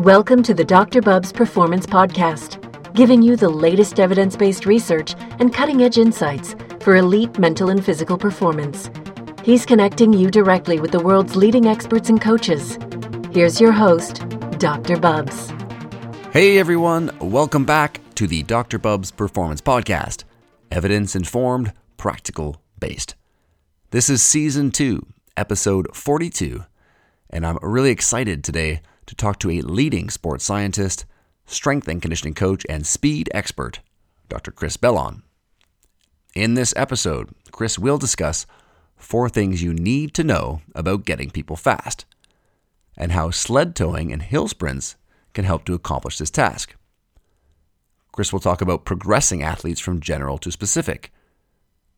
Welcome to the Dr. Bubbs Performance Podcast, giving you the latest evidence based research and cutting edge insights for elite mental and physical performance. He's connecting you directly with the world's leading experts and coaches. Here's your host, Dr. Bubbs. Hey everyone, welcome back to the Dr. Bubbs Performance Podcast. Evidence informed, practical based. This is season two, episode 42, and I'm really excited today to talk to a leading sports scientist, strength and conditioning coach, and speed expert, Dr. Chris Bellon. In this episode, Chris will discuss four things you need to know about getting people fast and how sled towing and hill sprints can help to accomplish this task. Chris will talk about progressing athletes from general to specific,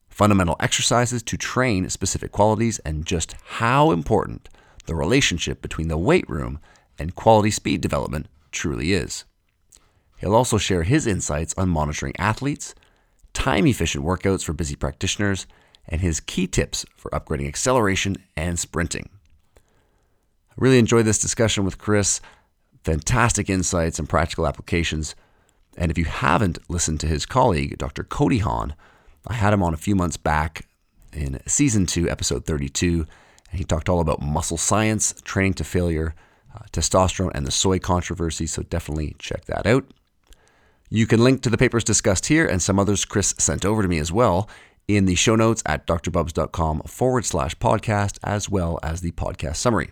fundamental exercises to train specific qualities, and just how important the relationship between the weight room and quality speed development truly is. He'll also share his insights on monitoring athletes, time efficient workouts for busy practitioners, and his key tips for upgrading acceleration and sprinting. I really enjoyed this discussion with Chris. Fantastic insights and practical applications. And if you haven't listened to his colleague, Dr. Cody Haun, I had him on a few months back in season two, episode 32, and he talked all about muscle science, training to failure, uh, testosterone, and the soy controversy. So definitely check that out. You can link to the papers discussed here and some others Chris sent over to me as well in the show notes at drbubbs.com forward slash podcast, as well as the podcast summary.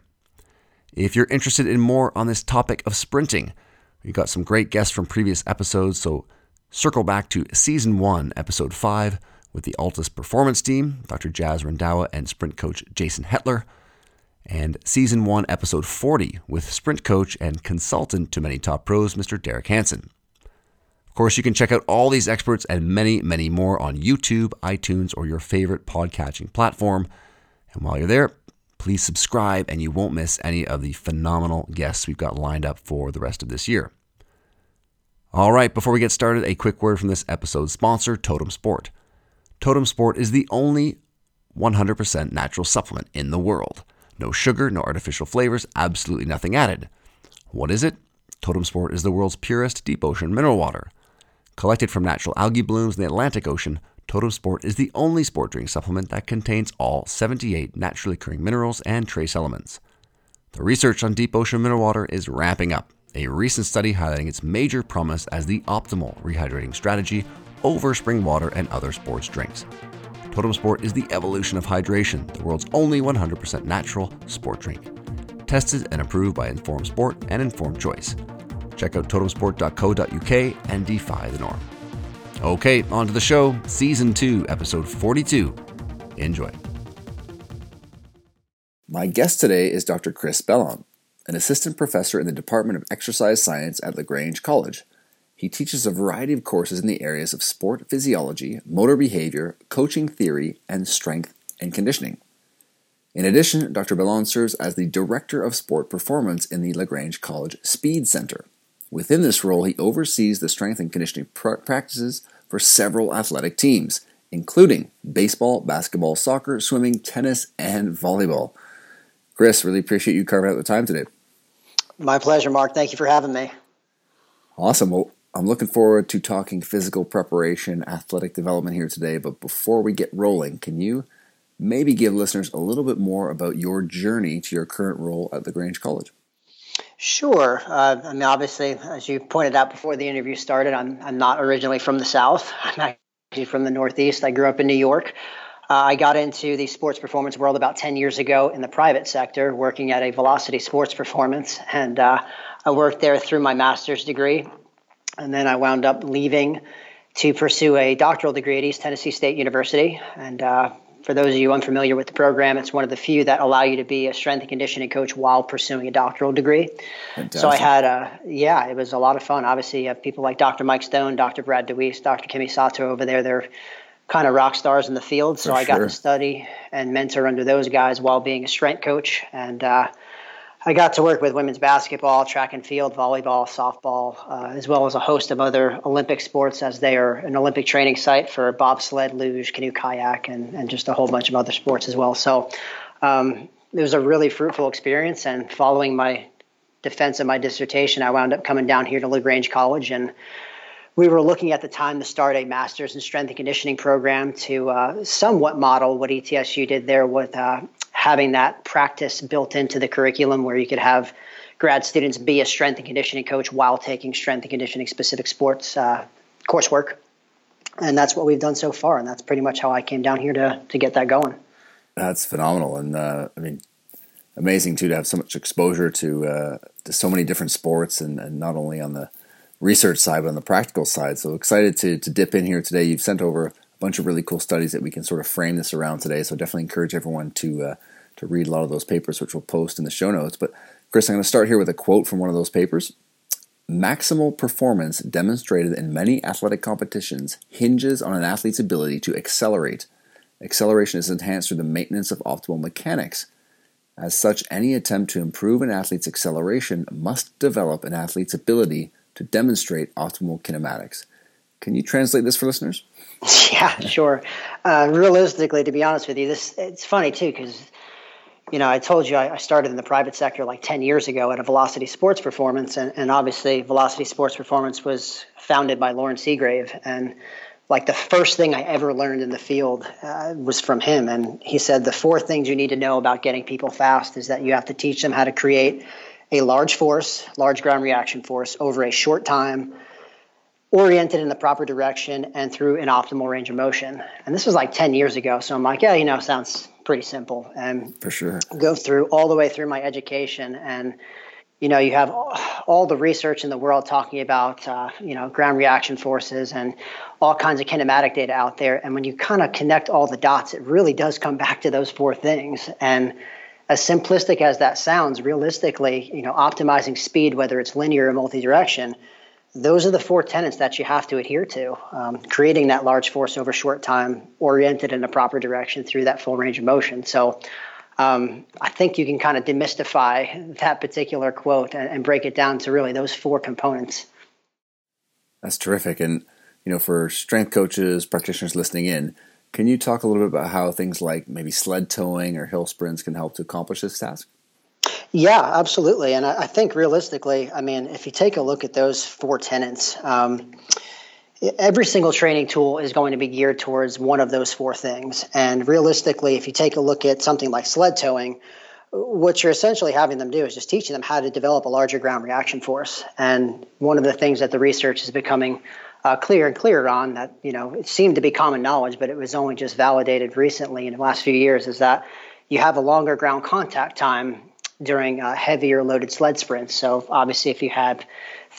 If you're interested in more on this topic of sprinting, we've got some great guests from previous episodes, so circle back to season one, episode five, with the Altis Performance Team, Dr. Jazz Rendawa and sprint coach Jason Hettler and season one, episode 40, with sprint coach and consultant to many top pros, Mr. Derek Hansen. Of course, you can check out all these experts and many, many more on YouTube, iTunes, or your favorite podcatching platform. And while you're there, please subscribe and you won't miss any of the phenomenal guests we've got lined up for the rest of this year. All right, before we get started, a quick word from this episode's sponsor, Totem Sport. Totem Sport is the only 100% natural supplement in the world. No sugar, no artificial flavors, absolutely nothing added. What is it? Totem Sport is the world's purest deep ocean mineral water. Collected from natural algae blooms in the Atlantic Ocean, Totem Sport is the only sport drink supplement that contains all 78 naturally occurring minerals and trace elements. The research on deep ocean mineral water is ramping up, a recent study highlighting its major promise as the optimal rehydrating strategy over spring water and other sports drinks. Totem Sport is the evolution of hydration, the world's only 100% natural sport drink. Tested and approved by Informed Sport and Informed Choice. Check out totemsport.co.uk and defy the norm. Okay, on to the show, Season 2, Episode 42. Enjoy. My guest today is Dr. Chris Bellon, an assistant professor in the Department of Exercise Science at LaGrange College. He teaches a variety of courses in the areas of sport physiology, motor behavior, coaching theory, and strength and conditioning. In addition, Dr. Bellon serves as the Director of Sport Performance in the LaGrange College Speed Center. Within this role, he oversees the strength and conditioning pr- practices for several athletic teams, including baseball, basketball, soccer, swimming, tennis, and volleyball. Chris, really appreciate you carving out the time today. My pleasure, Mark. Thank you for having me. Awesome. Well, I'm looking forward to talking physical preparation, athletic development here today. But before we get rolling, can you maybe give listeners a little bit more about your journey to your current role at LaGrange College? Sure. Uh, I mean, obviously, as you pointed out before the interview started, I'm, I'm not originally from the South. I'm actually from the Northeast. I grew up in New York. Uh, I got into the sports performance world about 10 years ago in the private sector, working at a Velocity Sports Performance. And uh, I worked there through my master's degree and then I wound up leaving to pursue a doctoral degree at East Tennessee State University. And uh, for those of you unfamiliar with the program, it's one of the few that allow you to be a strength and conditioning coach while pursuing a doctoral degree. Fantastic. So I had a, yeah, it was a lot of fun. Obviously, you have people like Dr. Mike Stone, Dr. Brad DeWeese, Dr. Kimi Sato over there. They're kind of rock stars in the field. So for I got to study and mentor under those guys while being a strength coach. And uh, I got to work with women's basketball, track and field, volleyball, softball, uh, as well as a host of other Olympic sports, as they are an Olympic training site for bobsled, luge, canoe, kayak, and, and just a whole bunch of other sports as well. So um, it was a really fruitful experience. And following my defense of my dissertation, I wound up coming down here to LaGrange College and we were looking at the time to start a master's in strength and conditioning program to uh, somewhat model what ETSU did there with uh, having that practice built into the curriculum where you could have grad students be a strength and conditioning coach while taking strength and conditioning specific sports uh, coursework. And that's what we've done so far. And that's pretty much how I came down here to, to get that going. That's phenomenal. And uh, I mean, amazing too to have so much exposure to, uh, to so many different sports and, and not only on the research side, but on the practical side. So excited to, to dip in here today. You've sent over a bunch of really cool studies that we can sort of frame this around today. So definitely encourage everyone to uh, to read a lot of those papers, which we'll post in the show notes. But Chris, I'm going to start here with a quote from one of those papers. Maximal performance demonstrated in many athletic competitions hinges on an athlete's ability to accelerate. Acceleration is enhanced through the maintenance of optimal mechanics. As such, any attempt to improve an athlete's acceleration must develop an athlete's ability to demonstrate optimal kinematics. Can you translate this for listeners? Yeah, sure. Uh, realistically, to be honest with you, this it's funny too because you know I told you I, I, started in the private sector like ten years ago at a Velocity Sports Performance, and, and obviously Velocity Sports Performance was founded by Loren Seagrave, and like the first thing I ever learned in the field uh, was from him, and he said the four things you need to know about getting people fast is that you have to teach them how to create a large force, large ground reaction force over a short time, oriented in the proper direction and through an optimal range of motion. And this was like 10 years ago. So I'm like, yeah, you know, sounds pretty simple. And for sure, go through all the way through my education. And, you know, you have all the research in the world talking about, uh, you know, ground reaction forces and all kinds of kinematic data out there. And when you kind of connect all the dots, it really does come back to those four things. And as simplistic as that sounds, realistically, you know, optimizing speed, whether it's linear or multi-direction, those are the four tenets that you have to adhere to. Um, creating that large force over short time, oriented in a proper direction through that full range of motion. So, um, I think you can kind of demystify that particular quote and, and break it down to really those four components. That's terrific, and you know, for strength coaches, practitioners listening in, can you talk a little bit about how things like maybe sled towing or hill sprints can help to accomplish this task? Yeah, absolutely. And I, I think realistically, I mean, if you take a look at those four tenants, um, every single training tool is going to be geared towards one of those four things. And realistically, if you take a look at something like sled towing, what you're essentially having them do is just teaching them how to develop a larger ground reaction force. And one of the things that the research is becoming uh, clearer and clearer on that, you know, it seemed to be common knowledge, but it was only just validated recently in the last few years is that you have a longer ground contact time during uh, heavier loaded sled sprints. So obviously, if you have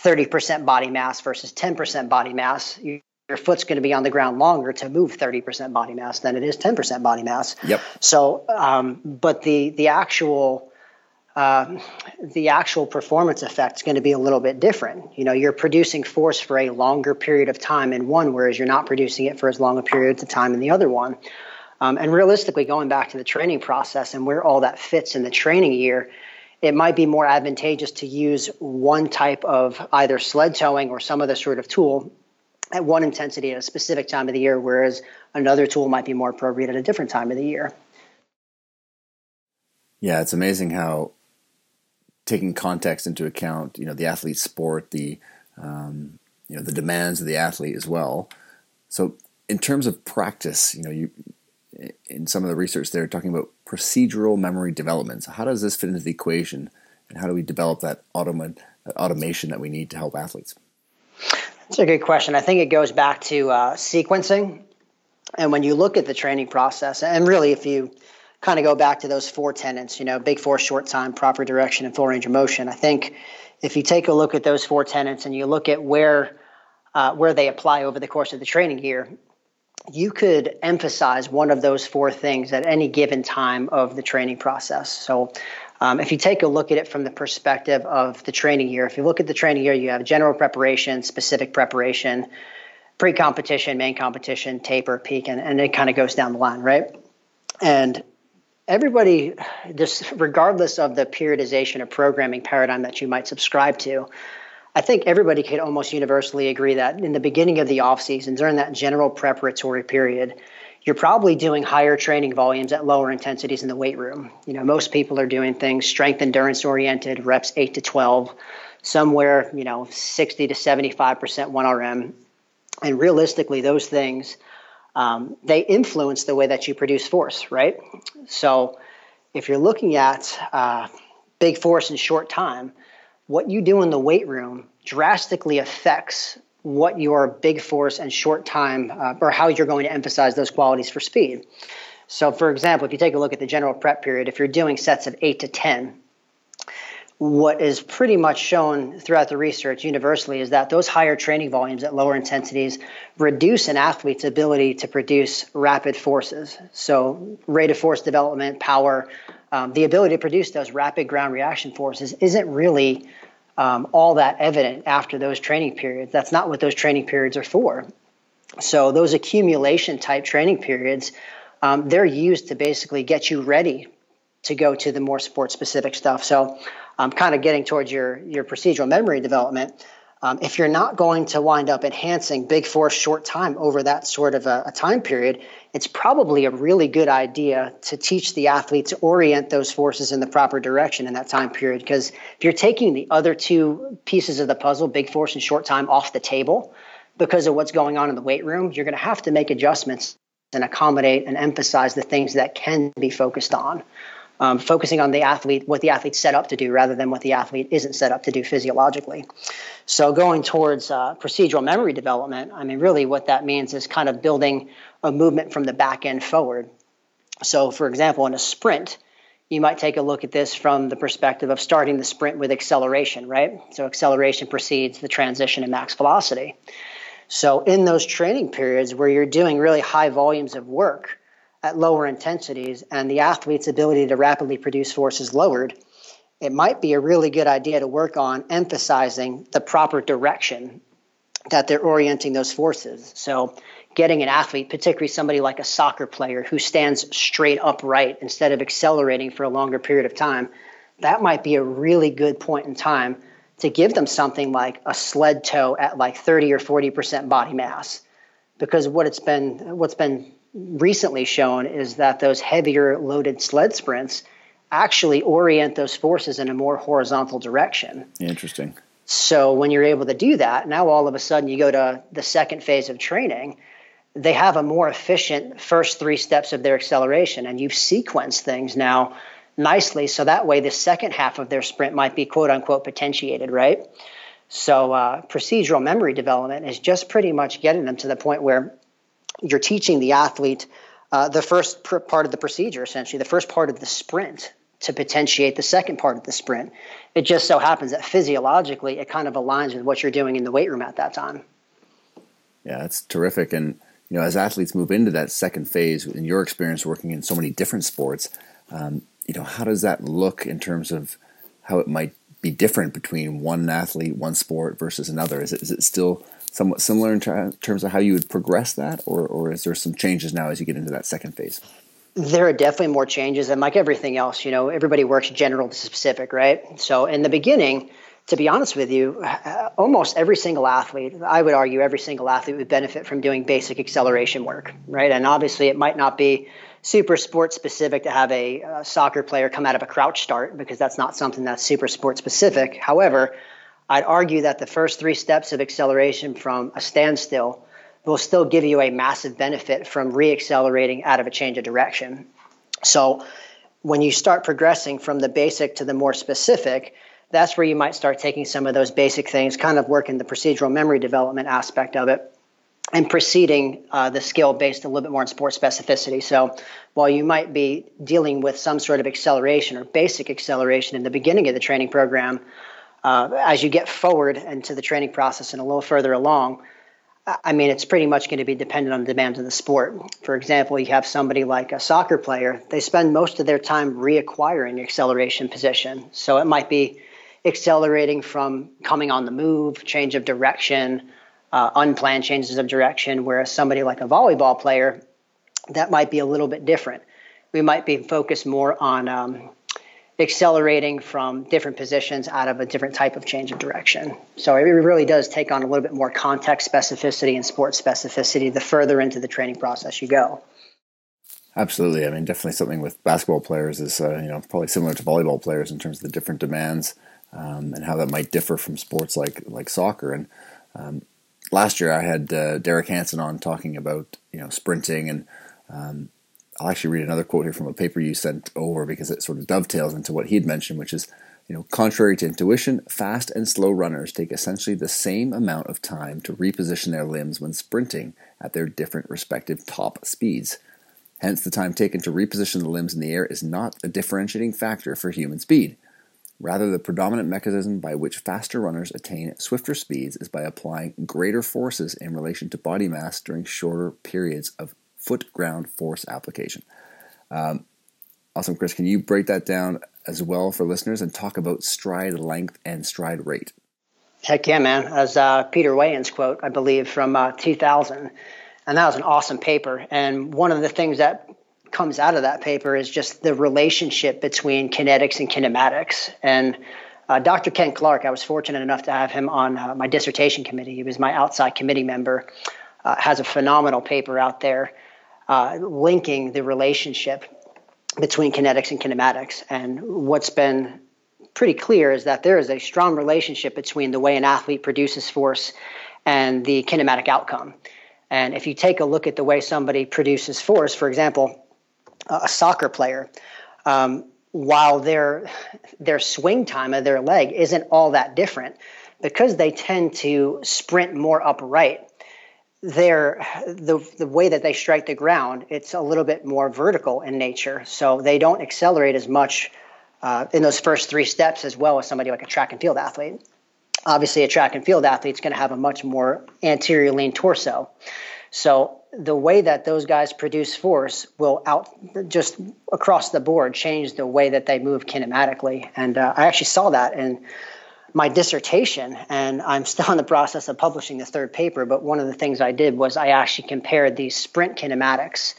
30% body mass versus 10% body mass, you, your foot's going to be on the ground longer to move 30% body mass than it is 10% body mass. Yep. So, um, but the the actual uh, the actual performance effect is going to be a little bit different. You know, you're producing force for a longer period of time in one, whereas you're not producing it for as long a period of time in the other one. Um, and realistically, going back to the training process and where all that fits in the training year, it might be more advantageous to use one type of either sled towing or some other sort of tool at one intensity at a specific time of the year, whereas another tool might be more appropriate at a different time of the year. Yeah, it's amazing how taking context into account, you know, the athlete's sport, the um, you know the demands of the athlete as well. So, in terms of practice, you know, you in some of the research they're talking about procedural memory development. So, how does this fit into the equation, and how do we develop that, automa- that automation that we need to help athletes? That's a good question. I think it goes back to uh, sequencing, and when you look at the training process, and really, if you kind of go back to those four tenets, you know, big force, short time, proper direction, and full range of motion. I think if you take a look at those four tenets and you look at where uh, where they apply over the course of the training year, you could emphasize one of those four things at any given time of the training process. So, um, if you take a look at it from the perspective of the training year, if you look at the training year, you have general preparation, specific preparation, pre competition, main competition, taper, peak, and, and it kind of goes down the line, right? And everybody, just regardless of the periodization or programming paradigm that you might subscribe to, I think everybody could almost universally agree that in the beginning of the off season, during that general preparatory period, you're probably doing higher training volumes at lower intensities in the weight room. You know, most people are doing things strength endurance oriented, reps 8 to 12, somewhere, you know, 60 to 75% 1RM. And realistically, those things, um, they influence the way that you produce force, right? So if you're looking at uh, big force in short time, what you do in the weight room drastically affects what your big force and short time, uh, or how you're going to emphasize those qualities for speed. So, for example, if you take a look at the general prep period, if you're doing sets of eight to 10, what is pretty much shown throughout the research universally is that those higher training volumes at lower intensities reduce an athlete's ability to produce rapid forces. So, rate of force development, power, um, the ability to produce those rapid ground reaction forces isn't really um, all that evident after those training periods. That's not what those training periods are for. So those accumulation type training periods, um, they're used to basically get you ready to go to the more sport specific stuff. So I'm um, kind of getting towards your your procedural memory development. Um, if you're not going to wind up enhancing big force short time over that sort of a, a, time period, it's probably a really good idea to teach the athlete to orient those forces in the proper direction in that time period. Because if you're taking the other two pieces of the puzzle, big force and short time, off the table because of what's going on in the weight room, you're going to have to make adjustments and accommodate and emphasize the things that can be focused on um, focusing on the athlete, what the athlete's set up to do, rather than what the athlete isn't set up to do physiologically. So, going towards uh, procedural memory development, I mean, really what that means is kind of building a movement from the back end forward. So, for example, in a sprint, you might take a look at this from the perspective of starting the sprint with acceleration, right? So, acceleration precedes the transition in max velocity. So, in those training periods where you're doing really high volumes of work, at lower intensities and the athlete's ability to rapidly produce force is lowered, it might be a really good idea to work on emphasizing the proper direction that they're orienting those forces. So, getting an athlete, particularly somebody like a soccer player who stands straight upright instead of accelerating for a longer period of time, that might be a really good point in time to give them something like a sled tow at like 30 or 40% body mass. Because what it's been what's been recently shown is that those heavier loaded sled sprints actually orient those forces in a more horizontal direction. Interesting. So when you're able to do that, now all of a sudden you go to the second phase of training, they have a more efficient first three steps of their acceleration and you've sequenced things now nicely so that way the second half of their sprint might be quote unquote potentiated, right? So uh, procedural memory development is just pretty much getting them to the point where you're teaching the athlete uh, the first pr- part of the procedure, essentially, the first part of the sprint to potentiate the second part of the sprint. It just so happens that physiologically it kind of aligns with what you're doing in the weight room at that time. Yeah, that's terrific. And you know, as athletes move into that second phase, in your experience working in so many different sports, um, you know, how does that look in terms of how it might be different between one athlete, one sport versus another? Is it, is it still somewhat similar in ter- terms of how you would progress that, or, or is there some changes now as you get into that second phase? There are definitely more changes, and like everything else, you know, everybody works general to specific, right? So in the beginning, to be honest with you, uh, almost every single athlete, I would argue every single athlete would benefit from doing basic acceleration work, right? And obviously, it might not be super sport specific to have a, a soccer player come out of a crouch start because that's not something that's super sport specific. However, I'd argue that the first three steps of acceleration from a standstill will still give you a massive benefit from reaccelerating out of a change of direction. So when you start progressing from the basic to the more specific, that's where you might start taking some of those basic things, kind of working the procedural memory development aspect of it, and proceeding uh, the skill based a little bit more on sports specificity. So while you might be dealing with some sort of acceleration or basic acceleration in the beginning of the training program, uh, as you get forward into the training process and a little further along, I mean, it's pretty much going to be dependent on the demands of the sport. For example, you have somebody like a soccer player, they spend most of their time reacquiring acceleration position. So it might be accelerating from coming on the move, change of direction, uh, unplanned changes of direction, whereas somebody like a volleyball player, that might be a little bit different. We might be focused more on um, accelerating from different positions out of a different type of change of direction. So it really does take on a little bit more context specificity and sports specificity the further into the training process you go. Absolutely. I mean, definitely something with basketball players is uh, you know probably similar to volleyball players in terms of the different demands um, and how that might differ from sports like like soccer. And um, last year I had uh, Derek Hansen on talking about you know sprinting and um, I'll actually read another quote here from a paper you sent over because it sort of dovetails into what he'd mentioned, which is you know, contrary to intuition, fast and slow runners take essentially the same amount of time to reposition their limbs when sprinting at their different respective top speeds. Hence, the time taken to reposition the limbs in the air is not a differentiating factor for human speed. Rather, the predominant mechanism by which faster runners attain swifter speeds is by applying greater forces in relation to body mass during shorter periods of foot ground force application. Um, awesome, Chris. Can you break that down as well for listeners and talk about stride length and stride rate? Heck yeah, man. As uh, Peter Weyand's quote, I believe, from uh, 2000. And that was an awesome paper. And one of the things that comes out of that paper is just the relationship between kinetics and kinematics. And uh, Dr. Ken Clark, I was fortunate enough to have him on uh, my dissertation committee. He was my outside committee member. Uh, has a phenomenal paper out there uh, linking the relationship between kinetics and kinematics. And what's been pretty clear is that there is a strong relationship between the way an athlete produces force and the kinematic outcome. And if you take a look at the way somebody produces force, for example, a soccer player, um, while their their swing time of their leg isn't all that different, because they tend to sprint more upright, their the the way that they strike the ground it's a little bit more vertical in nature. So they don't accelerate as much uh, in those first three steps as well as somebody like a track and field athlete. Obviously a track and field athlete is going to have a much more anterior lean torso. So the way that those guys produce force will out just across the board change the way that they move kinematically. And uh, i actually saw that in my dissertation, and I'm still in the process of publishing the third paper. But one of the things I did was I actually compared these sprint kinematics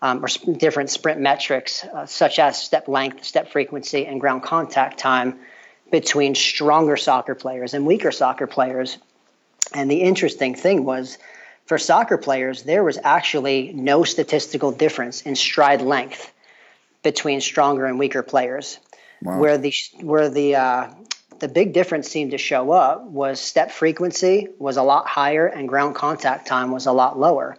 um, or sp- different sprint metrics, uh, such as step length, step frequency, and ground contact time between stronger soccer players and weaker soccer players. And the interesting thing was, for soccer players, there was actually no statistical difference in stride length between stronger and weaker players. Wow. Where the where the uh, the big difference seemed to show up was step frequency was a lot higher and ground contact time was a lot lower.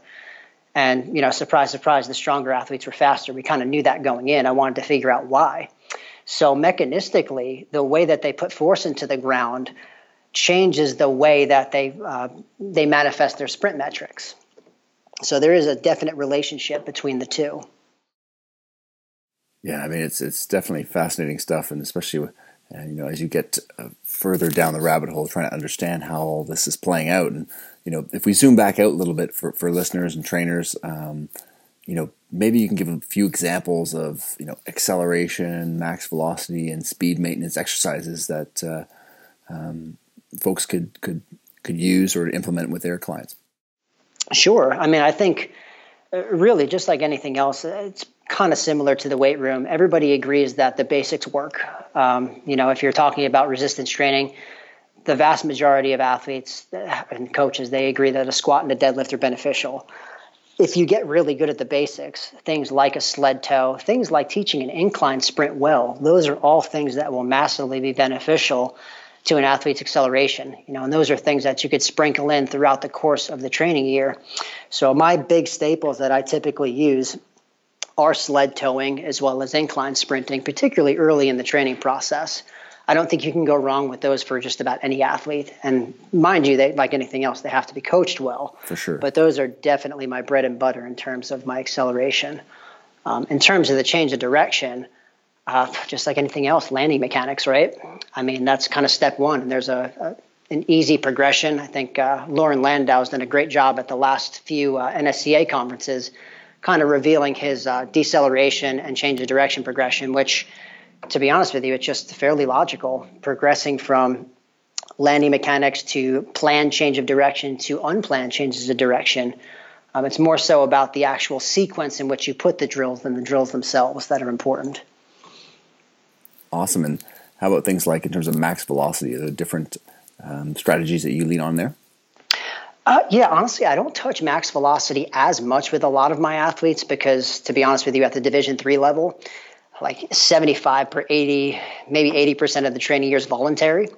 And, you know, surprise, surprise, the stronger athletes were faster. We kind of knew that going in. I wanted to figure out why. So, mechanistically, the way that they put force into the ground changes the way that they, uh, they manifest their sprint metrics. So, there is a definite relationship between the two. Yeah, I mean, it's, it's definitely fascinating stuff, and especially with and you know, as you get uh, further down the rabbit hole, trying to understand how all this is playing out, and you know, if we zoom back out a little bit for, for listeners and trainers, um, you know, maybe you can give a few examples of you know acceleration, max velocity, and speed maintenance exercises that uh, um, folks could could could use or implement with their clients. Sure. I mean, I think uh, really just like anything else, it's kind of similar to the weight room. Everybody agrees that the basics work. Um, you know, if you're talking about resistance training, the vast majority of athletes and coaches they agree that a squat and a deadlift are beneficial. If you get really good at the basics, things like a sled tow, things like teaching an incline sprint well, those are all things that will massively be beneficial to an athlete's acceleration. You know, and those are things that you could sprinkle in throughout the course of the training year. So my big staples that I typically use are sled towing as well as incline sprinting, particularly early in the training process. I don't think you can go wrong with those for just about any athlete. And mind you, they like anything else, they have to be coached well. For sure. But those are definitely my bread and butter in terms of my acceleration. Um, in terms of the change of direction, uh, just like anything else, landing mechanics, right? I mean, that's kind of step one. And there's a, a an easy progression. I think uh, Loren Landow's done a great job at the last few uh, NSCA conferences kind of revealing his uh, deceleration and change of direction progression, which, to be honest with you, it's just fairly logical, progressing from landing mechanics to planned change of direction to unplanned changes of direction. Um, it's more so about the actual sequence in which you put the drills than the drills themselves that are important. Awesome. And how about things like in terms of max velocity, the different um, strategies that you lean on there? Uh, yeah, honestly, I don't touch max velocity as much with a lot of my athletes because, to be honest with you, at the Division three level, like 75 per 80, maybe 80% of the training year is voluntary.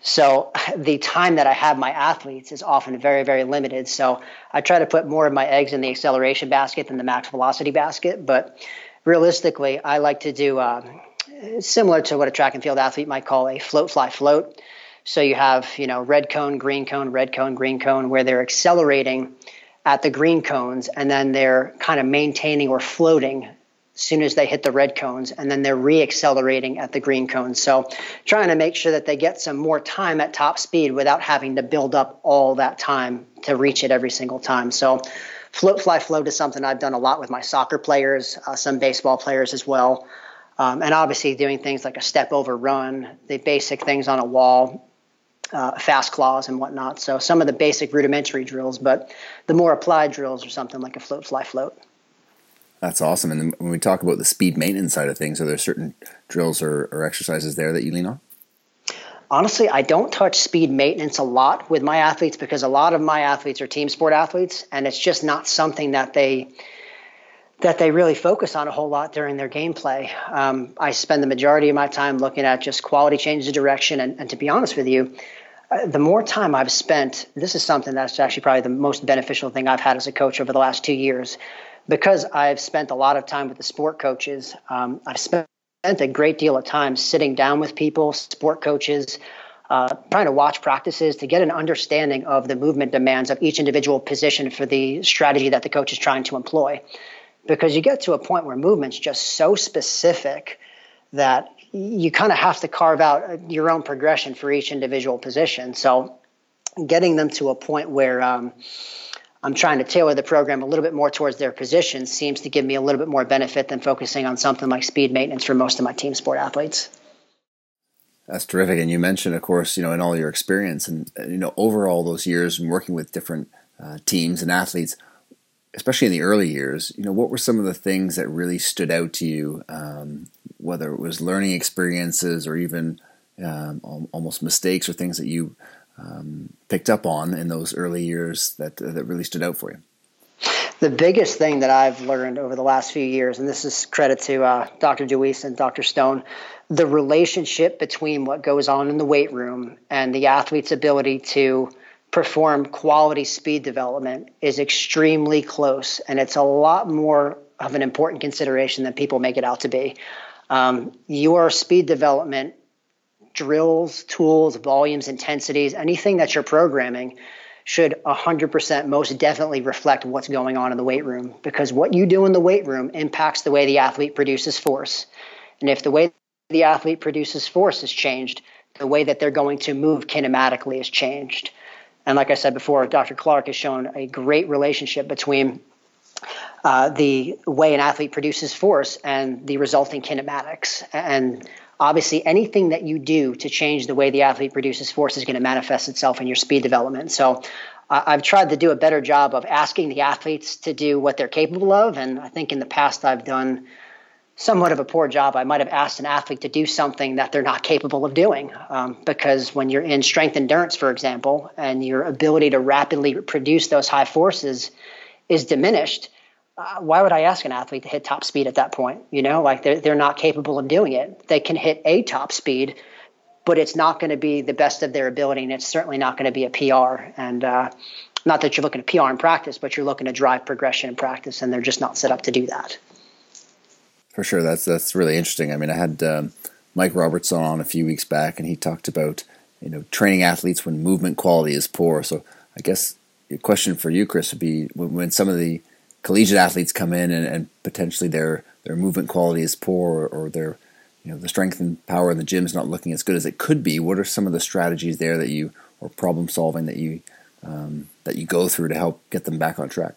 So the time that I have my athletes is often very, very limited. So I try to put more of my eggs in the acceleration basket than the max velocity basket. But realistically, I like to do uh, similar to what a track and field athlete might call a float, fly, float. So you have, you know, red cone, green cone, red cone, green cone, where they're accelerating at the green cones and then they're kind of maintaining or floating as soon as they hit the red cones, and then they're re-accelerating at the green cones. So trying to make sure that they get some more time at top speed without having to build up all that time to reach it every single time. So float, fly, float is something I've done a lot with my soccer players, uh, some baseball players as well. Um, and obviously doing things like a step over run, the basic things on a wall, uh, fast claws and whatnot. So some of the basic rudimentary drills, but the more applied drills are something like a float, fly, float. That's awesome. And when we talk about the speed maintenance side of things, are there certain drills or, or exercises there that you lean on? Honestly, I don't touch speed maintenance a lot with my athletes because a lot of my athletes are team sport athletes, and it's just not something that they that they really focus on a whole lot during their gameplay. Um, I spend the majority of my time looking at just quality changes of direction, and, and to be honest with you, the more time I've spent, this is something that's actually probably the most beneficial thing I've had as a coach over the last two years because I've spent a lot of time with the sport coaches, um, I've spent a great deal of time sitting down with people, sport coaches, uh, trying to watch practices to get an understanding of the movement demands of each individual position for the strategy that the coach is trying to employ. Because you get to a point where movement's just so specific that you kind of have to carve out your own progression for each individual position. So, getting them to a point where um, I'm trying to tailor the program a little bit more towards their position seems to give me a little bit more benefit than focusing on something like speed maintenance for most of my team sport athletes. That's terrific. And you mentioned, of course, you know, in all your experience and, you know, over all those years and working with different uh, teams and athletes, especially in the early years, you know, what were some of the things that really stood out to you, um, whether it was learning experiences or even um, almost mistakes or things that you um, picked up on in those early years that uh, that really stood out for you? The biggest thing that I've learned over the last few years, and this is credit to uh, Dr. Deweese and Dr. Stone, the relationship between what goes on in the weight room and the athlete's ability to perform quality speed development is extremely close, and it's a lot more of an important consideration than people make it out to be. Um, your speed development drills, tools, volumes, intensities, anything that you're programming should 100% most definitely reflect what's going on in the weight room because what you do in the weight room impacts the way the athlete produces force. And if the way the athlete produces force has changed, the way that they're going to move kinematically has changed. And like I said before, Dr. Clark has shown a great relationship between uh, the way an athlete produces force and the resulting kinematics. And obviously anything that you do to change the way the athlete produces force is going to manifest itself in your speed development. So I've tried to do a better job of asking the athletes to do what they're capable of. And I think in the past I've done somewhat of a poor job. I might have asked an athlete to do something that they're not capable of doing. Um, because when you're in strength endurance, for example, and your ability to rapidly produce those high forces is diminished, uh, why would I ask an athlete to hit top speed at that point? You know, like they're, they're not capable of doing it. They can hit a top speed, but it's not going to be the best of their ability, and it's certainly not going to be a PR. And uh, not that you're looking to PR in practice, but you're looking to drive progression in practice, and they're just not set up to do that. For sure, that's that's really interesting. I mean, I had um, Mike Robertson on a few weeks back, and he talked about you know training athletes when movement quality is poor. So I guess a question for you, Chris, would be when, when some of the collegiate athletes come in and, and potentially their their movement quality is poor or, or their you know the strength and power in the gym is not looking as good as it could be. What are some of the strategies there that you or problem solving that you um, that you go through to help get them back on track?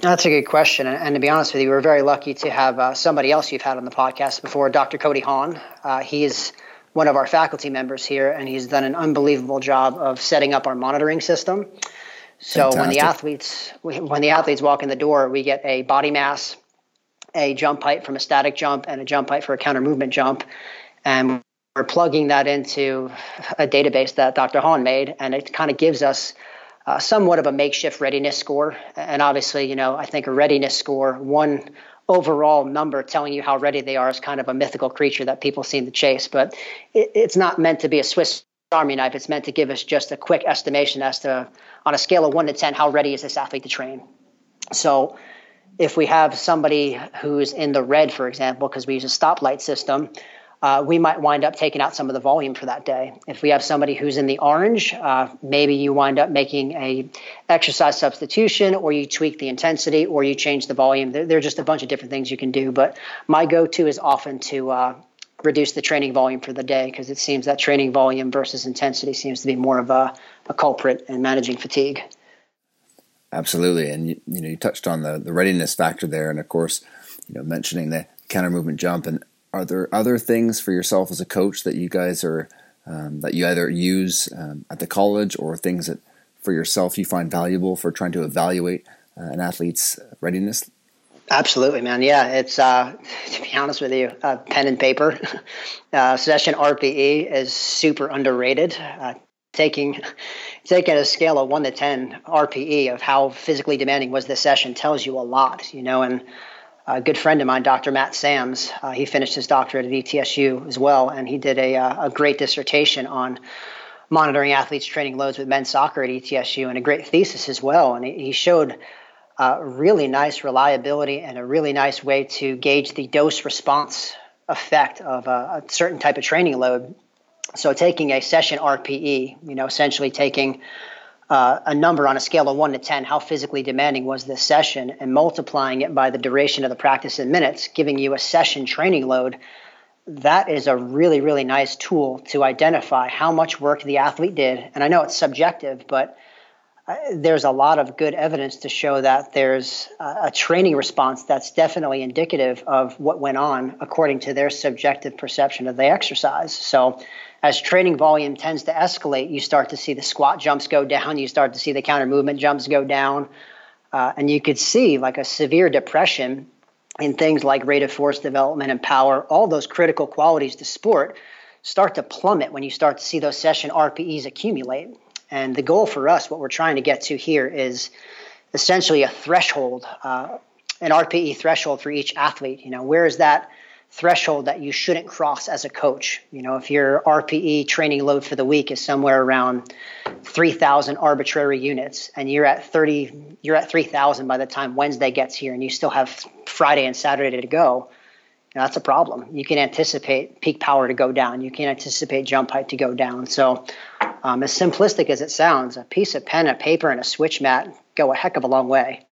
That's a good question. And, to be honest with you, we're very lucky to have uh, somebody else you've had on the podcast before, Dr. Cody Haun. Uh, he's one of our faculty members here, and he's done an unbelievable job of setting up our monitoring system. So Fantastic. when the athletes when the athletes walk in the door, we get a body mass, a jump height from a static jump, and a jump height for a counter movement jump, and we're plugging that into a database that Dr. Haun made, and it kind of gives us uh, somewhat of a makeshift readiness score. And obviously, you know, I think a readiness score, one overall number telling you how ready they are, is kind of a mythical creature that people seem to chase. But it, it's not meant to be a Swiss Army knife. It's meant to give us just a quick estimation as to, on a scale of one to 10, how ready is this athlete to train. So if we have somebody who's in the red, for example, because we use a stoplight system, uh, we might wind up taking out some of the volume for that day. If we have somebody who's in the orange, uh, maybe you wind up making a exercise substitution, or you tweak the intensity, or you change the volume. There, there are just a bunch of different things you can do. But my go-to is often to uh, reduce the training volume for the day because it seems that training volume versus intensity seems to be more of a, a culprit in managing fatigue. Absolutely, and you, you know you touched on the the readiness factor there, and of course, you know mentioning the counter movement jump. And are there other things for yourself as a coach that you guys are um, that you either use um, at the college or things that for yourself you find valuable for trying to evaluate uh, an athlete's readiness? Absolutely, man. Yeah, it's uh, to be honest with you, uh, pen and paper. Uh, session RPE is super underrated. Uh, taking taking a scale of one to ten RPE of how physically demanding was this session tells you a lot, you know. And a good friend of mine, Dr. Matt Sams, uh, he finished his doctorate at ETSU as well, and he did a, uh, a great dissertation on monitoring athletes training loads with men's soccer at ETSU, and a great thesis as well. And he showed uh, really nice reliability and a really nice way to gauge the dose response effect of a, a certain type of training load so taking a session RPE, you know, essentially taking uh, a number on a scale of one to 10, how physically demanding was this session, and multiplying it by the duration of the practice in minutes, giving you a session training load, that is a really, really nice tool to identify how much work the athlete did. And I know it's subjective, but uh, there's a lot of good evidence to show that there's a training response that's definitely indicative of what went on according to their subjective perception of the exercise. So as training volume tends to escalate, you start to see the squat jumps go down, you start to see the counter movement jumps go down, uh, and you could see like a severe depression in things like rate of force development and power, all those critical qualities to sport start to plummet when you start to see those session RPEs accumulate. And the goal for us, what we're trying to get to here, is essentially a threshold, uh, an RPE threshold for each athlete. You know, where is that? Threshold that you shouldn't cross as a coach. You know, if your RPE training load for the week is somewhere around 3,000 arbitrary units and you're at 30 you're at 3,000 by the time Wednesday gets here and you still have Friday and Saturday to go, you know, that's a problem. You can anticipate peak power to go down. You can anticipate jump height to go down. So, um, as simplistic as it sounds, a piece of pen, a paper, and a switch mat go a heck of a long way.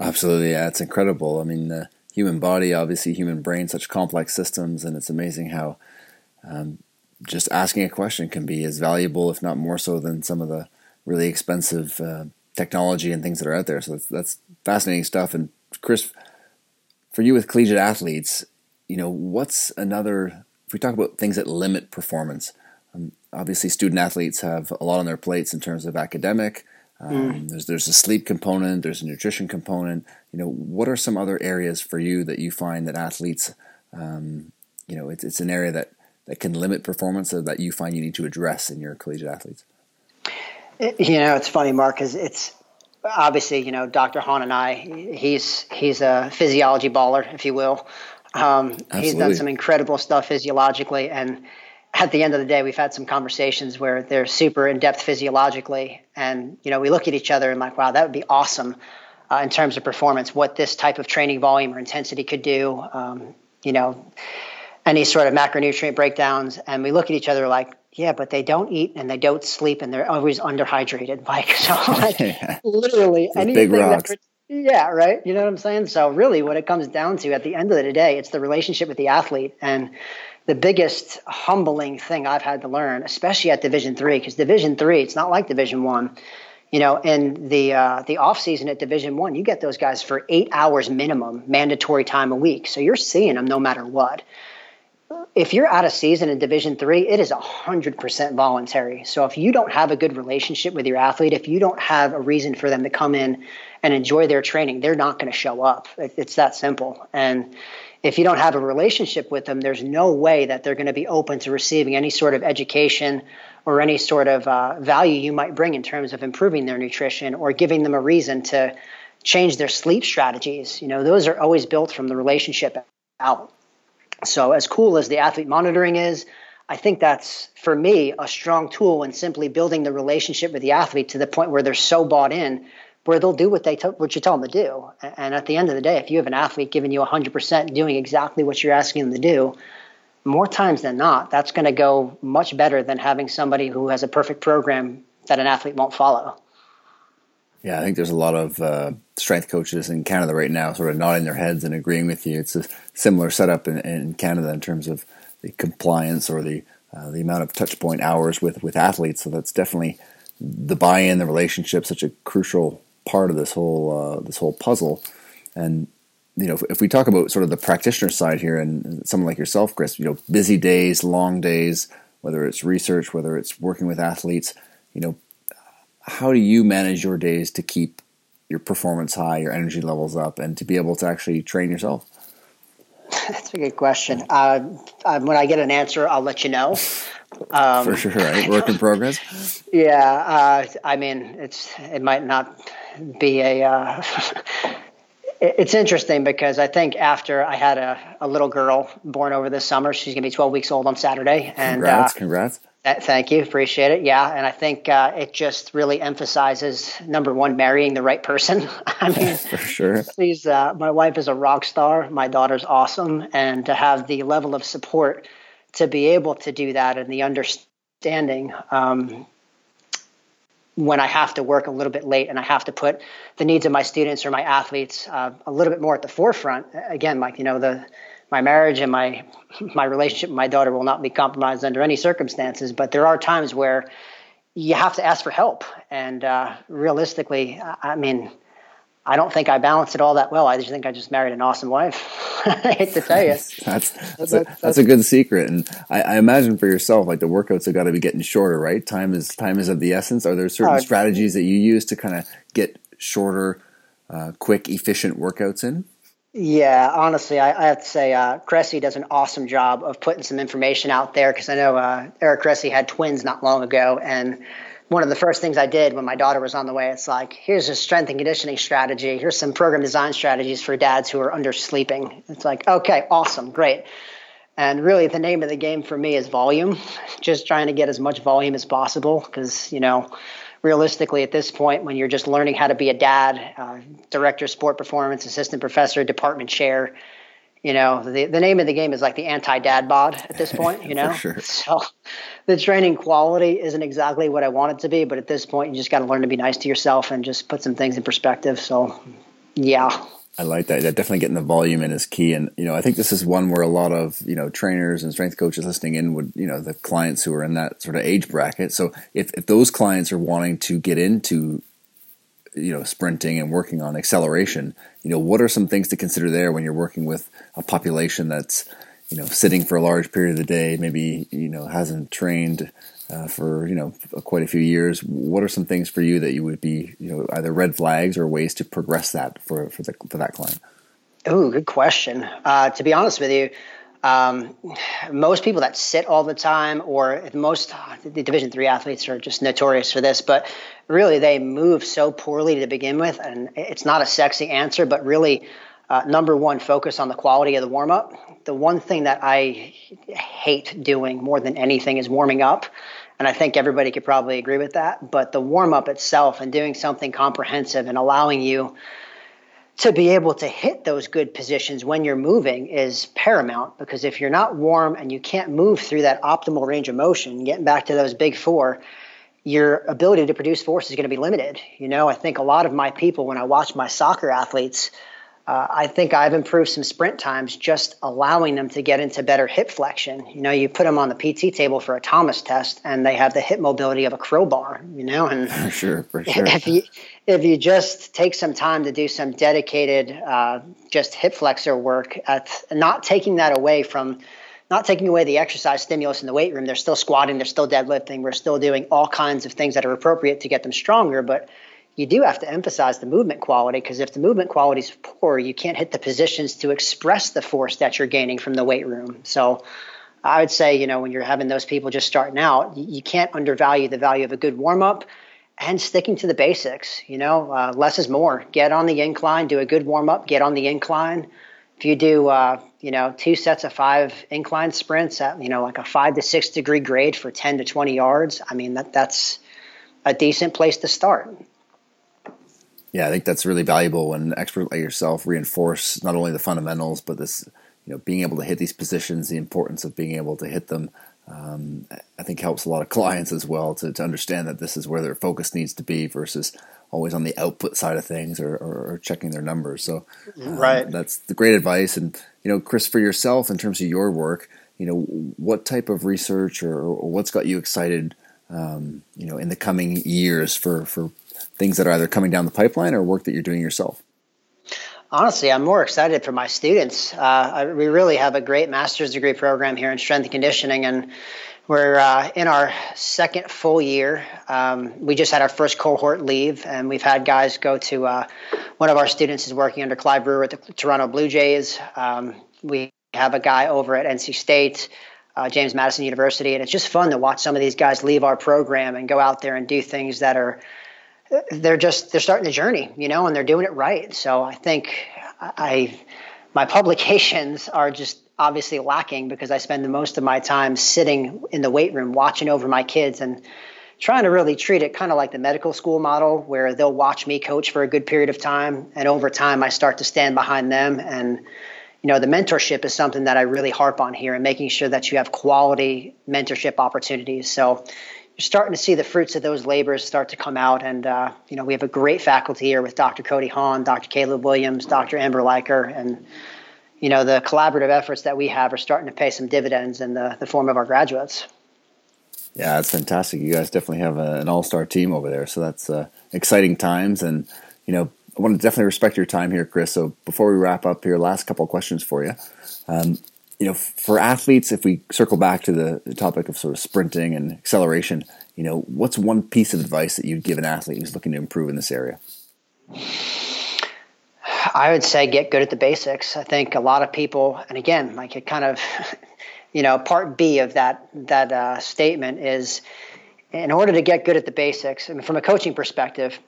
Absolutely, yeah, it's incredible. I mean, uh, human body, obviously human brain, such complex systems, and it's amazing how um, just asking a question can be as valuable, if not more so, than some of the really expensive uh, technology and things that are out there. So that's, that's fascinating stuff. And Chris, for you with collegiate athletes, you know, what's another? If we talk about things that limit performance, um, obviously student athletes have a lot on their plates in terms of academic um, mm. There's there's a sleep component, there's a nutrition component. You know, what are some other areas for you that you find that athletes, um, you know, it's it's an area that that can limit performance or that you find you need to address in your collegiate athletes. You know, it's funny, Mark, because it's obviously you know Dr. Haun and I. He's he's a physiology baller, if you will. Um, he's done some incredible stuff physiologically and at the end of the day, we've had some conversations where they're super in depth physiologically, and you know, we look at each other and like, wow, that would be awesome uh, in terms of performance. What this type of training volume or intensity could do, um, you know, any sort of macronutrient breakdowns, and we look at each other like, yeah, but they don't eat and they don't sleep and they're always underhydrated. Like, so like yeah. literally anything that. Yeah, right. You know what I'm saying? So really what it comes down to at the end of the day, it's the relationship with the athlete and the biggest humbling thing I've had to learn, especially at Division three, because Division three, it's not like Division one. You know, in the uh, the off season at Division one, you get those guys for eight hours minimum, mandatory time a week. So you're seeing them no matter what. If you're out of season in Division three, it is hundred percent voluntary. So if you don't have a good relationship with your athlete, if you don't have a reason for them to come in and enjoy their training, they're not going to show up. It's that simple. And if you don't have a relationship with them, there's no way that they're going to be open to receiving any sort of education or any sort of uh, value you might bring in terms of improving their nutrition or giving them a reason to change their sleep strategies. You know, those are always built from the relationship out. So, as cool as the athlete monitoring is, I think that's for me a strong tool in simply building the relationship with the athlete to the point where they're so bought in where they'll do what they t- what you tell them to do. And at the end of the day, if you have an athlete giving you 100% doing exactly what you're asking them to do, more times than not, that's going to go much better than having somebody who has a perfect program that an athlete won't follow. Yeah, I think there's a lot of uh, strength coaches in Canada right now sort of nodding their heads and agreeing with you. It's a similar setup in, in Canada in terms of the compliance or the uh, the amount of touch point hours with, with athletes. So that's definitely the buy-in, the relationship, such a crucial part of this whole uh, this whole puzzle. And you know, if, if, we talk about sort of the practitioner side here, and someone like yourself, Chris, you know, busy days, long days, whether it's research, whether it's working with athletes, you know, how do you manage your days to keep your performance high, your energy levels up, and to be able to actually train yourself? That's a good question. Uh, uh, when I get an answer, I'll let you know. Um, For sure, right? Work in progress. Yeah, uh, I mean, it's it might not be a. Uh, it's interesting because I think after I had a, a little girl born over this summer, she's going to be 12 weeks old on Saturday. And congrats, uh, congrats. Thank you, appreciate it. Yeah, and I think uh, it just really emphasizes number one, marrying the right person. I mean, for sure. She's uh, my wife is a rock star. My daughter's awesome, and to have the level of support to be able to do that and the understanding um, when I have to work a little bit late and I have to put the needs of my students or my athletes uh, a little bit more at the forefront. Again, like you know the my marriage and my my relationship with my daughter will not be compromised under any circumstances. But there are times where you have to ask for help, and uh, realistically, I mean, I don't think I balance it all that well. I just think I just married an awesome wife. I hate to tell you, that's that's, that's, a, that's a good secret, and I, I, imagine for yourself, like the workouts have got to be getting shorter, right? Time is time is of the essence. Are there certain uh, strategies that you use to kind of get shorter, uh, quick, efficient workouts in? Yeah, honestly, I, I, have to say, uh, Cressy does an awesome job of putting some information out there because I know uh, Eric Cressy had twins not long ago, and one of the first things I did when my daughter was on the way, it's like, here's a strength and conditioning strategy. Here's some program design strategies for dads who are undersleeping. It's like, okay, awesome, great. And really, the name of the game for me is volume, just trying to get as much volume as possible because, you know, realistically at this point when you're just learning how to be a dad uh, director of sport performance assistant professor department chair you know the, the name of the game is like the anti-dad bod at this point you know sure. so the training quality isn't exactly what i want it to be but at this point you just got to learn to be nice to yourself and just put some things in perspective so yeah I like that. Definitely getting the volume in is key. And, you know, I think this is one where a lot of, you know, trainers and strength coaches listening in would, you know, the clients who are in that sort of age bracket. So if, if those clients are wanting to get into, you know, sprinting and working on acceleration, you know, what are some things to consider there when you're working with a population that's, you know, sitting for a large period of the day, maybe, you know, hasn't trained uh, for you know quite a few years. What are some things for you that you would be you know either red flags or ways to progress that for for, the, for that client? Oh, good question. Uh, to be honest with you, um, most people that sit all the time, or most the Division three athletes are just notorious for this, but really they move so poorly to begin with, and it's not a sexy answer, but really. Uh, number one, focus on the quality of the warm up. The one thing that I hate doing more than anything is warming up. And I think everybody could probably agree with that. But the warm up itself and doing something comprehensive and allowing you to be able to hit those good positions when you're moving is paramount because if you're not warm and you can't move through that optimal range of motion, getting back to those big four, your ability to produce force is going to be limited. You know, I think a lot of my people, when I watch my soccer athletes, uh, I think I've improved some sprint times just allowing them to get into better hip flexion. You know, you put them on the PT table for a Thomas test, and they have the hip mobility of a crowbar. You know, and for sure, for sure. If you if you just take some time to do some dedicated, uh, just hip flexor work, at not taking that away from, not taking away the exercise stimulus in the weight room. They're still squatting, they're still deadlifting, we're still doing all kinds of things that are appropriate to get them stronger, but you do have to emphasize the movement quality because if the movement quality is poor, you can't hit the positions to express the force that you're gaining from the weight room. So I would say, you know, when you're having those people just starting out, you can't undervalue the value of a good warm up and sticking to the basics. You know, uh, less is more. Get on the incline, do a good warm up, get on the incline. If you do, uh, you know, two sets of five incline sprints at, you know, like a five to six degree grade for 10 to 20 yards, I mean, that that's a decent place to start. Yeah, I think that's really valuable when expert like yourself reinforce not only the fundamentals, but this, you know, being able to hit these positions, the importance of being able to hit them. Um, I think helps a lot of clients as well to, to understand that this is where their focus needs to be versus always on the output side of things or, or, or checking their numbers. So, um, right, that's the great advice. And you know, Chris, for yourself in terms of your work, you know, what type of research or, or what's got you excited, um, you know, in the coming years for for things that are either coming down the pipeline or work that you're doing yourself? Honestly, I'm more excited for my students. Uh, I, we really have a great master's degree program here in strength and conditioning, and we're uh, in our second full year. Um, we just had our first cohort leave, and we've had guys go to. Uh, one of our students is working under Clyde Brewer at the Toronto Blue Jays. Um, we have a guy over at NC State, uh, James Madison University, and it's just fun to watch some of these guys leave our program and go out there and do things that are. They're just they're starting the journey, you know, and they're doing it right. So I think I, my publications are just obviously lacking because I spend the most of my time sitting in the weight room watching over my kids and trying to really treat it kind of like the medical school model where they'll watch me coach for a good period of time and over time I start to stand behind them and you know the mentorship is something that I really harp on here and making sure that you have quality mentorship opportunities so you're starting to see the fruits of those labors start to come out and uh, you know we have a great faculty here with Dr. Cody Haun, Dr. Caleb Williams, Dr. Amber Leiker and you know, the collaborative efforts that we have are starting to pay some dividends in the, the form of our graduates. Yeah, that's fantastic. You guys definitely have a, an all-star team over there, so that's uh, exciting times. And you know, I want to definitely respect your time here, Chris. So before we wrap up here, last couple questions for you. Um, you know, for athletes, if we circle back to the, topic of sort of sprinting and acceleration, you know, what's one piece of advice that you'd give an athlete who's looking to improve in this area? I would say get good at the basics. I think a lot of people, and again, like it kind of, you know, part B of that that uh, statement is, in order to get good at the basics. I mean, from a coaching perspective,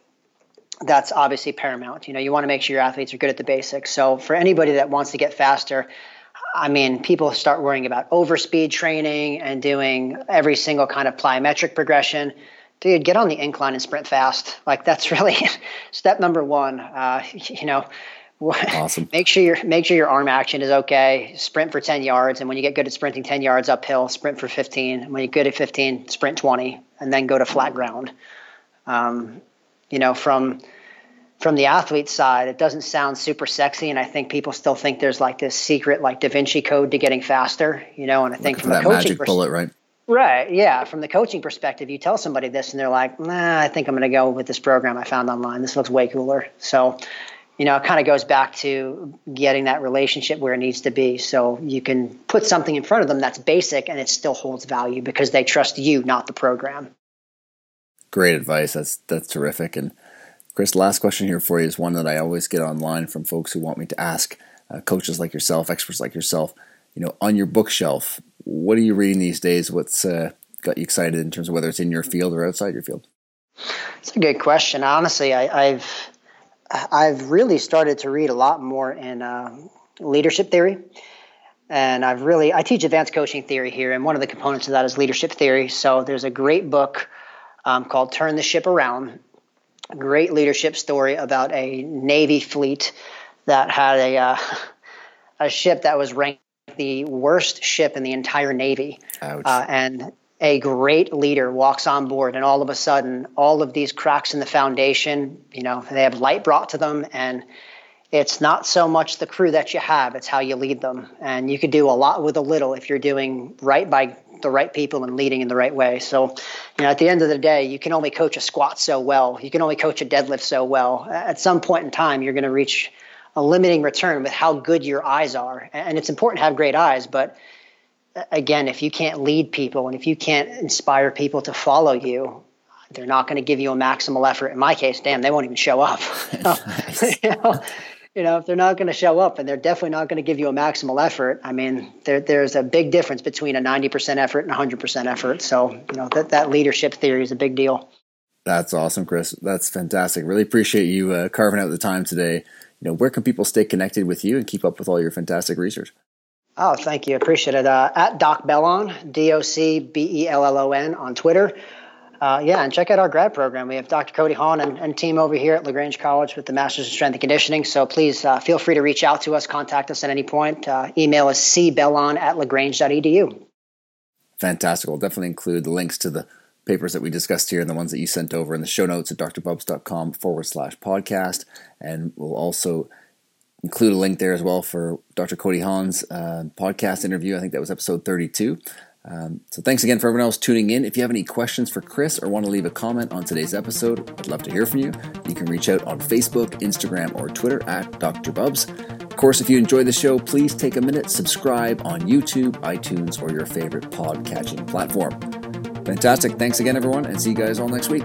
that's obviously paramount. You know, you want to make sure your athletes are good at the basics. So for anybody that wants to get faster, I mean, people start worrying about overspeed training and doing every single kind of plyometric progression dude, get on the incline and sprint fast. Like that's really step number one. Uh, you know, awesome. make sure your make sure your arm action is okay. Sprint for ten yards, and when you get good at sprinting ten yards uphill, sprint for fifteen. When you're good at fifteen, sprint twenty, and then go to flat ground. Um, you know, from from the athlete side, it doesn't sound super sexy, and I think people still think there's like this secret like Da Vinci code to getting faster. You know, and I think from that coaching magic bullet, right? Right. Yeah. From the coaching perspective, you tell somebody this and they're like, nah, I think I'm going to go with this program I found online. This looks way cooler. So, you know, it kind of goes back to getting that relationship where it needs to be. So you can put something in front of them that's basic and it still holds value because they trust you, not the program. Great advice. That's, that's terrific. And Chris, last question here for you is one that I always get online from folks who want me to ask uh, coaches like yourself, experts like yourself you know, on your bookshelf, what are you reading these days? What's uh, got you excited in terms of whether it's in your field or outside your field? It's a good question. Honestly, I, have I've really started to read a lot more in uh, leadership theory, and I've really I teach advanced coaching theory here, and one of the components of that is leadership theory. So there's a great book um, called "Turn the Ship Around." Great leadership story about a Navy fleet that had a uh, a ship that was ranked the worst ship in the entire Navy. Uh, and a great leader walks on board, and all of a sudden, all of these cracks in the foundation, you know, they have light brought to them. And it's not so much the crew that you have, it's how you lead them. And you could do a lot with a little if you're doing right by the right people and leading in the right way. So, you know, at the end of the day, you can only coach a squat so well. You can only coach a deadlift so well. At some point in time, you're going to reach a limiting return with how good your eyes are. And it's important to have great eyes, but again, if you can't lead people and if you can't inspire people to follow you, They're not going to give you a maximal effort. In my case, damn, they won't even show up. you, know, you know, if they're not going to show up and they're definitely not going to give you a maximal effort, I mean, there, there's a big difference between a 90% effort and 100% effort. So, you know, that, that leadership theory is a big deal. That's awesome, Chris. That's fantastic. Really appreciate you uh, carving out the time today. You know, where can people stay connected with you and keep up with all your fantastic research? Oh, thank you. Appreciate it. Uh, at Doc Bellon, D O C B E L L O N on Twitter. Uh, yeah, and check out our grad program. We have Dr. Cody Haun and, and team over here at LaGrange College with the Masters in Strength and Conditioning. So please uh, feel free to reach out to us, contact us at any point. Uh, email us cbellon at lagrange.edu. Fantastic. We'll definitely include the links to the papers that we discussed here and the ones that you sent over in the show notes at drbubbs.com forward slash podcast. And we'll also include a link there as well for Dr. Cody Haun's uh, podcast interview. I think that was episode 32. Um, so thanks again for everyone else tuning in. If you have any questions for Chris or want to leave a comment on today's episode, I'd love to hear from you. You can reach out on Facebook, Instagram, or Twitter at Dr. Bubbs. Of course, if you enjoy the show, please take a minute, subscribe on YouTube, iTunes, or your favorite podcatching platform. Fantastic. Thanks again, everyone, and see you guys all next week.